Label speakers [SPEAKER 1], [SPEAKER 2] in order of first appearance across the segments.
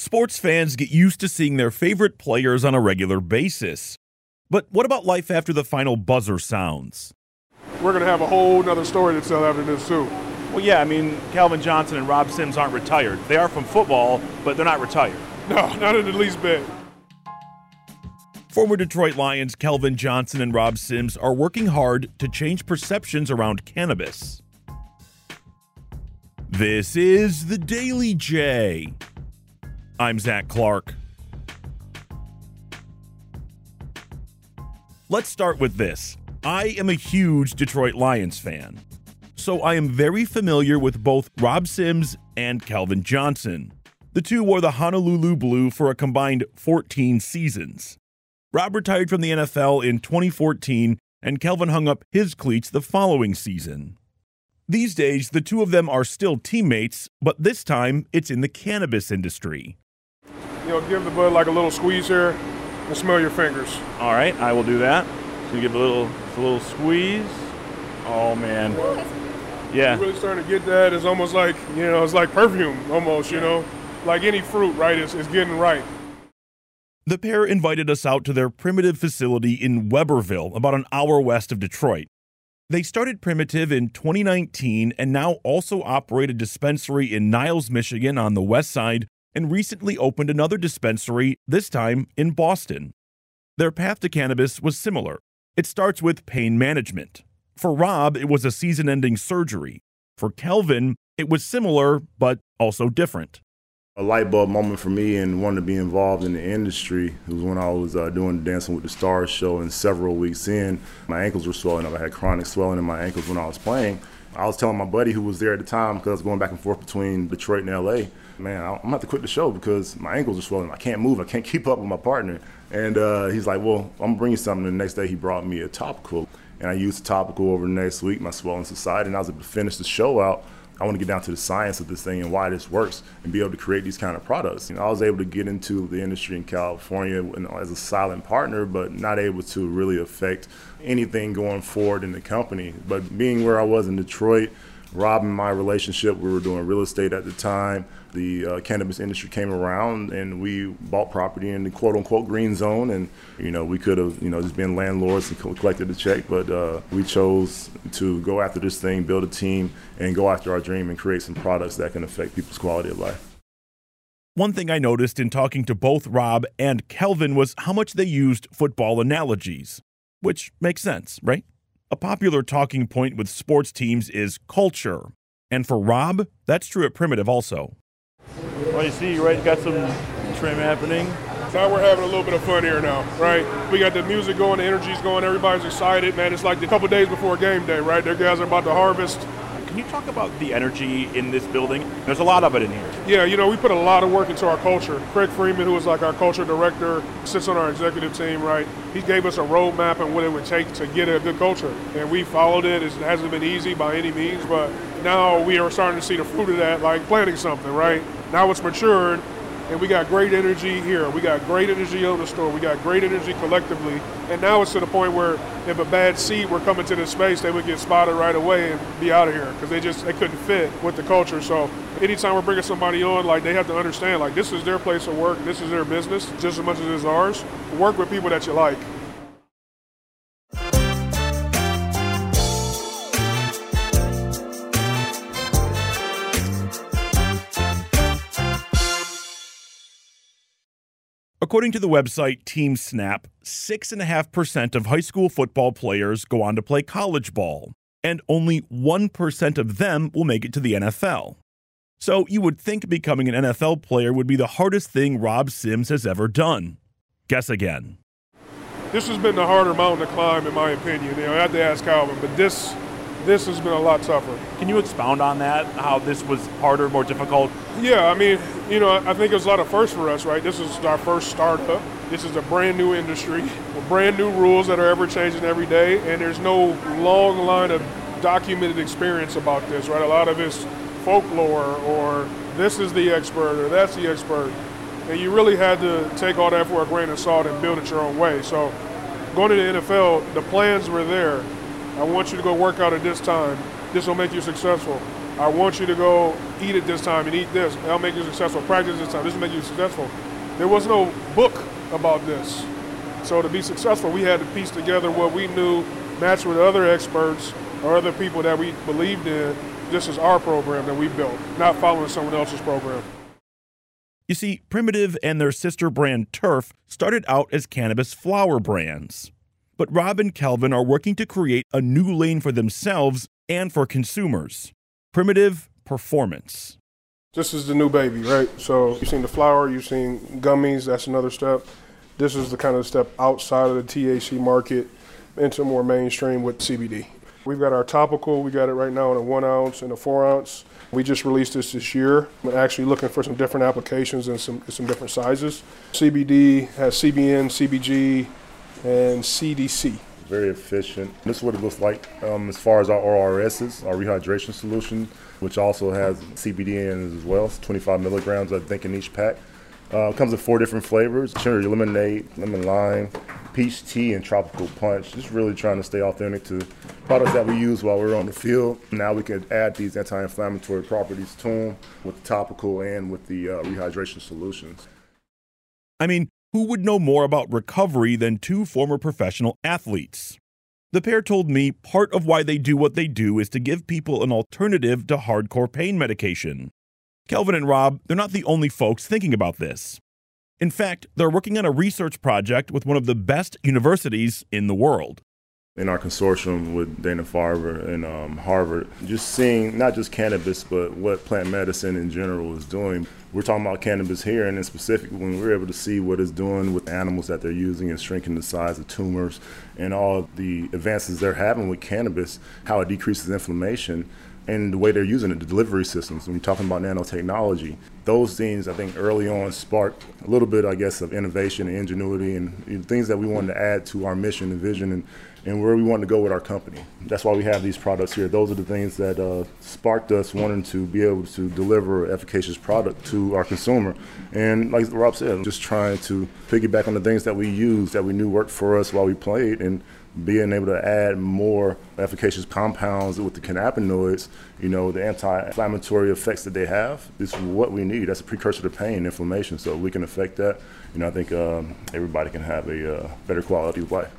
[SPEAKER 1] Sports fans get used to seeing their favorite players on a regular basis. But what about life after the final buzzer sounds?
[SPEAKER 2] We're going to have a whole nother story to tell after this, too.
[SPEAKER 3] Well, yeah, I mean, Calvin Johnson and Rob Sims aren't retired. They are from football, but they're not retired.
[SPEAKER 2] No, not in the least bit.
[SPEAKER 1] Former Detroit Lions Calvin Johnson and Rob Sims are working hard to change perceptions around cannabis. This is the Daily J. I'm Zach Clark. Let's start with this. I am a huge Detroit Lions fan, so I am very familiar with both Rob Sims and Calvin Johnson. The two wore the Honolulu Blue for a combined 14 seasons. Rob retired from the NFL in 2014, and Calvin hung up his cleats the following season. These days, the two of them are still teammates, but this time it's in the cannabis industry
[SPEAKER 2] you know, give the bud like a little squeeze here and smell your fingers.
[SPEAKER 3] All right, I will do that. So you give a little, a little squeeze. Oh man. Yeah.
[SPEAKER 2] You're really starting to get that. It's almost like, you know, it's like perfume almost, you know. Like any fruit, right? It's, it's getting right.
[SPEAKER 1] The pair invited us out to their Primitiv facility in Webberville, about an hour west of Detroit. They started Primitiv in 2019 and now also operate a dispensary in Niles, Michigan on the west side and recently opened another dispensary, this time in Boston. Their path to cannabis was similar. It starts with pain management. For Rob, it was a season ending surgery. For Calvin, it was similar, but also different.
[SPEAKER 4] A light bulb moment for me and wanting to be involved in the industry was when I was uh, doing Dancing with the Stars show, and several weeks in, my ankles were swelling up. I had chronic swelling in my ankles when I was playing. I was telling my buddy who was there at the time, because I was going back and forth between Detroit and LA, man, I'm gonna have to quit the show because my ankles are swollen. I can't move. I can't keep up with my partner. And uh, he's like, well, I'm gonna bring you something. And the next day, he brought me a topical, and I used the topical over the next week. My swelling subsided, and I was able to finish the show out. I want to get down to the science of this thing and why this works, and be able to create these kind of products. You know, I was able to get into the industry in California as a silent partner, but not able to really affect anything going forward in the company. But being where I was in Detroit Rob and my relationship, we were doing real estate at the time. The uh, cannabis industry came around, and we bought property in the quote unquote green zone. And you know, we could have you know just been landlords and collected the check, but uh, we chose to go after this thing, build a team, and go after our dream and create some products that can affect people's quality of life.
[SPEAKER 1] One thing I noticed in talking to both Rob and Calvin was how much they used football analogies, which makes sense, right? A popular talking point with sports teams is culture. And for Rob, that's true at Primitiv also.
[SPEAKER 3] Well, you see, right, you got some trim happening.
[SPEAKER 2] Now we're having a little bit of fun here now, right? We got the music going, the energy's going, everybody's excited, man. It's like a couple days before game day, right? Their guys are about to harvest.
[SPEAKER 3] Can you talk about the energy in this building? There's a lot of it in here.
[SPEAKER 2] Yeah, you know, we put a lot of work into our culture. Craig Freeman, who is like our culture director, sits on our executive team, right? He gave us a roadmap and what it would take to get a good culture. And we followed it. It hasn't been easy by any means, but now we are starting to see the fruit of that, like planting something, right? Now it's matured and we got great energy here. We got great energy on the store. We got great energy collectively. And now it's to the point where if a bad seed were coming to this space, they would get spotted right away and be out of here because they just they couldn't fit with the culture. So anytime we're bringing somebody on, like they have to understand, like this is their place of work, this is their business just as much as it's ours. Work with people that you like.
[SPEAKER 1] According to the website TeamSnap, 6.5% of high school football players go on to play college ball, and only 1% of them will make it to the NFL. So you would think becoming an NFL player would be the hardest thing Rob Sims has ever done. Guess again.
[SPEAKER 2] This has been the harder mountain to climb, in my opinion. You know, I have to ask Calvin, but this This has been a lot tougher.
[SPEAKER 1] Can you expound on that? How this was harder, more difficult?
[SPEAKER 2] Yeah, I mean, you know, I think it was a lot of first for us, right? This is our first startup. This is a brand new industry with brand new rules that are ever changing every day, and there's no long line of documented experience about this, right? A lot of it's folklore or this is the expert or that's the expert. And you really had to take all that for a grain of salt and build it your own way. So going to the NFL, the plans were there. I want you to go work out at this time. This will make you successful. I want you to go eat at this time and eat this. That'll make you successful. Practice this time. This will make you successful. There was no book about this. So to be successful, we had to piece together what we knew, match with other experts or other people that we believed in. This is our program that we built, not following someone else's program.
[SPEAKER 1] You see, Primitiv and their sister brand Turf started out as cannabis flower brands. But Rob and Calvin are working to create a new lane for themselves and for consumers Primitiv Performance.
[SPEAKER 2] This is the new baby, right? So you've seen the flower, you've seen gummies, that's another step. This is the kind of step outside of the THC market into more mainstream with CBD. We've got our topical, we got it right now in a one ounce and a four ounce. We just released this this year, but actually looking for some different applications and some, some different sizes. CBD has CBN, CBG, and CBC.
[SPEAKER 4] Very efficient. This is what it looks like um, as far as our ORSs, our rehydration solution, which also has CBD in it as well. It's 25 milligrams, I think, in each pack. Uh, comes in four different flavors: cherry lemonade, lemon lime, peach tea, and tropical punch. Just really trying to stay authentic to products that we use while we're on the field. Now we can add these anti-inflammatory properties to them with the topical and with the uh, rehydration solutions.
[SPEAKER 1] I mean, who would know more about recovery than two former professional athletes? The pair told me part of why they do what they do is to give people an alternative to hardcore pain medication. Calvin and Rob, they're not the only folks thinking about this. In fact, they're working on a research project with one of the best universities in the world
[SPEAKER 4] in our consortium with Dana Farber and um, Harvard, just seeing not just cannabis, but what plant medicine in general is doing. We're talking about cannabis here, and in specific, when we're able to see what it's doing with animals that they're using and shrinking the size of tumors and all the advances they're having with cannabis, how it decreases inflammation and the way they're using it, the delivery systems. When we're talking about nanotechnology, those things I think early on sparked a little bit, I guess, of innovation and ingenuity and things that we wanted to add to our mission and vision and, and where we wanted to go with our company. That's why we have these products here. Those are the things that uh, sparked us wanting to be able to deliver efficacious product to our consumer. And like Rob said, just trying to piggyback on the things that we used that we knew worked for us while we played and being able to add more efficacious compounds with the cannabinoids, you know, the anti-inflammatory effects that they have is what we need. That's a precursor to pain, and inflammation. So we can affect that. You know, I think um, everybody can have a uh, better quality of life.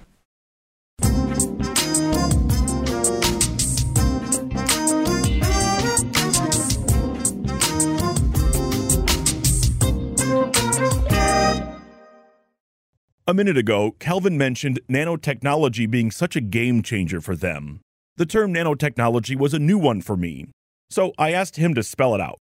[SPEAKER 1] A minute ago, Calvin mentioned nanotechnology being such a game changer for them. The term nanotechnology was a new one for me, so I asked him to spell it out.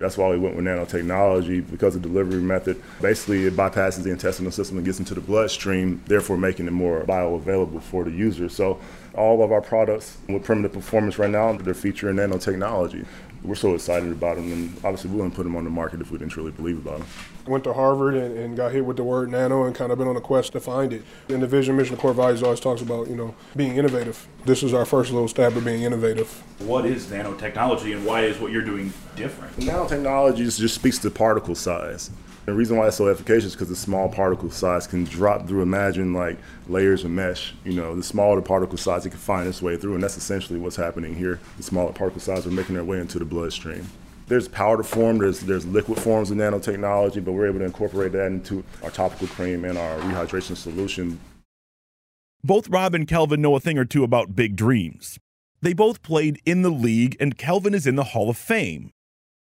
[SPEAKER 4] That's why we went with nanotechnology because the delivery method basically it bypasses the intestinal system and gets into the bloodstream, therefore making it more bioavailable for the user. So all of our products with Primitiv performance right now, they're featuring nanotechnology we're so excited about them, and obviously we wouldn't put them on the market if we didn't truly believe about them.
[SPEAKER 2] Went to Harvard and, and, got hit with the word nano and kind of been on a quest to find it. In the vision, mission, core values always talks about you know being innovative. This is our first little stab at being innovative.
[SPEAKER 1] What is nanotechnology, and why is what you're doing different?
[SPEAKER 4] Nanotechnology just speaks to particle size. The reason why it's so efficacious is because the small particle size can drop through, imagine like layers of mesh. You know, the smaller the particle size, it can find its way through, and that's essentially what's happening here. The smaller particle size are making their way into the bloodstream. There's powder form, there's, there's liquid forms of nanotechnology, but we're able to incorporate that into our topical cream and our rehydration solution.
[SPEAKER 1] Both Rob and Calvin know a thing or two about big dreams. They both played in the league, and Calvin is in the Hall of Fame.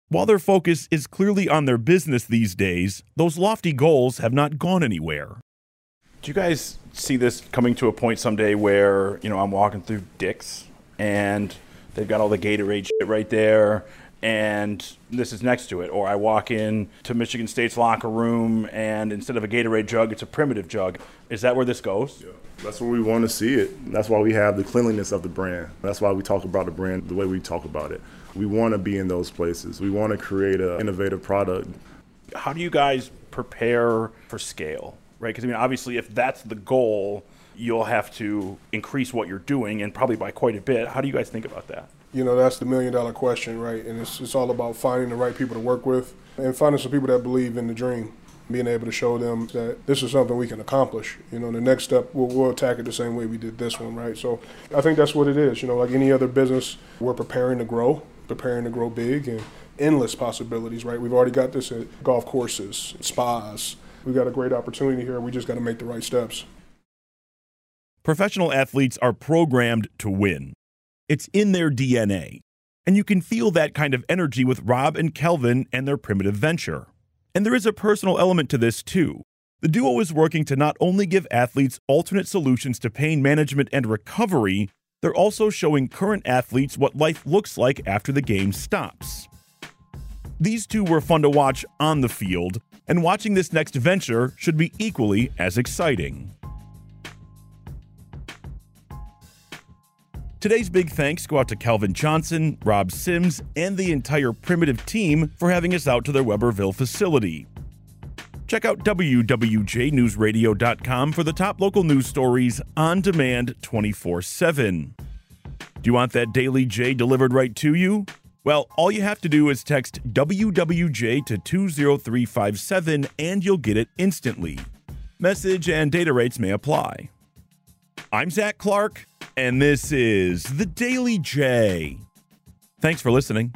[SPEAKER 1] While their focus is clearly on their business these days, those lofty goals have not gone anywhere.
[SPEAKER 3] Do you guys see this coming to a point someday where, you know, I'm walking through Dick's and they've got all the Gatorade shit right there
[SPEAKER 1] and this is next to it. Or I walk in to Michigan State's locker room and instead of a Gatorade jug, it's a Primitiv jug. Is that where this goes?
[SPEAKER 4] Yeah. That's where we want to see it. That's why we have the cleanliness of the brand. That's why we talk about the brand the way we talk about it. We want to be in those places. We want to create an innovative product.
[SPEAKER 1] How do you guys prepare for scale? Right? Because I mean, obviously, if that's the goal, you'll have to increase what you're doing and probably by quite a bit. How do you guys think about that?
[SPEAKER 2] You know, that's the million dollar question, right? And it's, it's all about finding the right people to work with and finding some people that believe in the dream, being able to show them that this is something we can accomplish. You know, the next step, we'll, we'll attack it the same way we did this one, right? So I think that's what it is. You know, like any other business, we're preparing to grow, preparing to grow big, and endless possibilities, right? We've already got this at golf courses, spas. We've got a great opportunity here. We just got to make the right steps.
[SPEAKER 1] Professional athletes are programmed to win. It's in their DNA. And you can feel that kind of energy with Rob and Calvin and their Primitiv venture. And there is a personal element to this, too. The duo is working to not only give athletes alternate solutions to pain management and recovery, they're also showing current athletes what life looks like after the game stops. These two were fun to watch on the field, and watching this next venture should be equally as exciting. Today's big thanks go out to Calvin Johnson, Rob Sims, and the entire Primitiv team for having us out to their Webberville facility. Check out WWJNewsRadio.com for the top local news stories on demand 24 7. Do you want that Daily J delivered right to you? Well, all you have to do is text WWJ to 20357 and you'll get it instantly. Message and data rates may apply. I'm Zach Clark and this is The Daily J. Thanks for listening.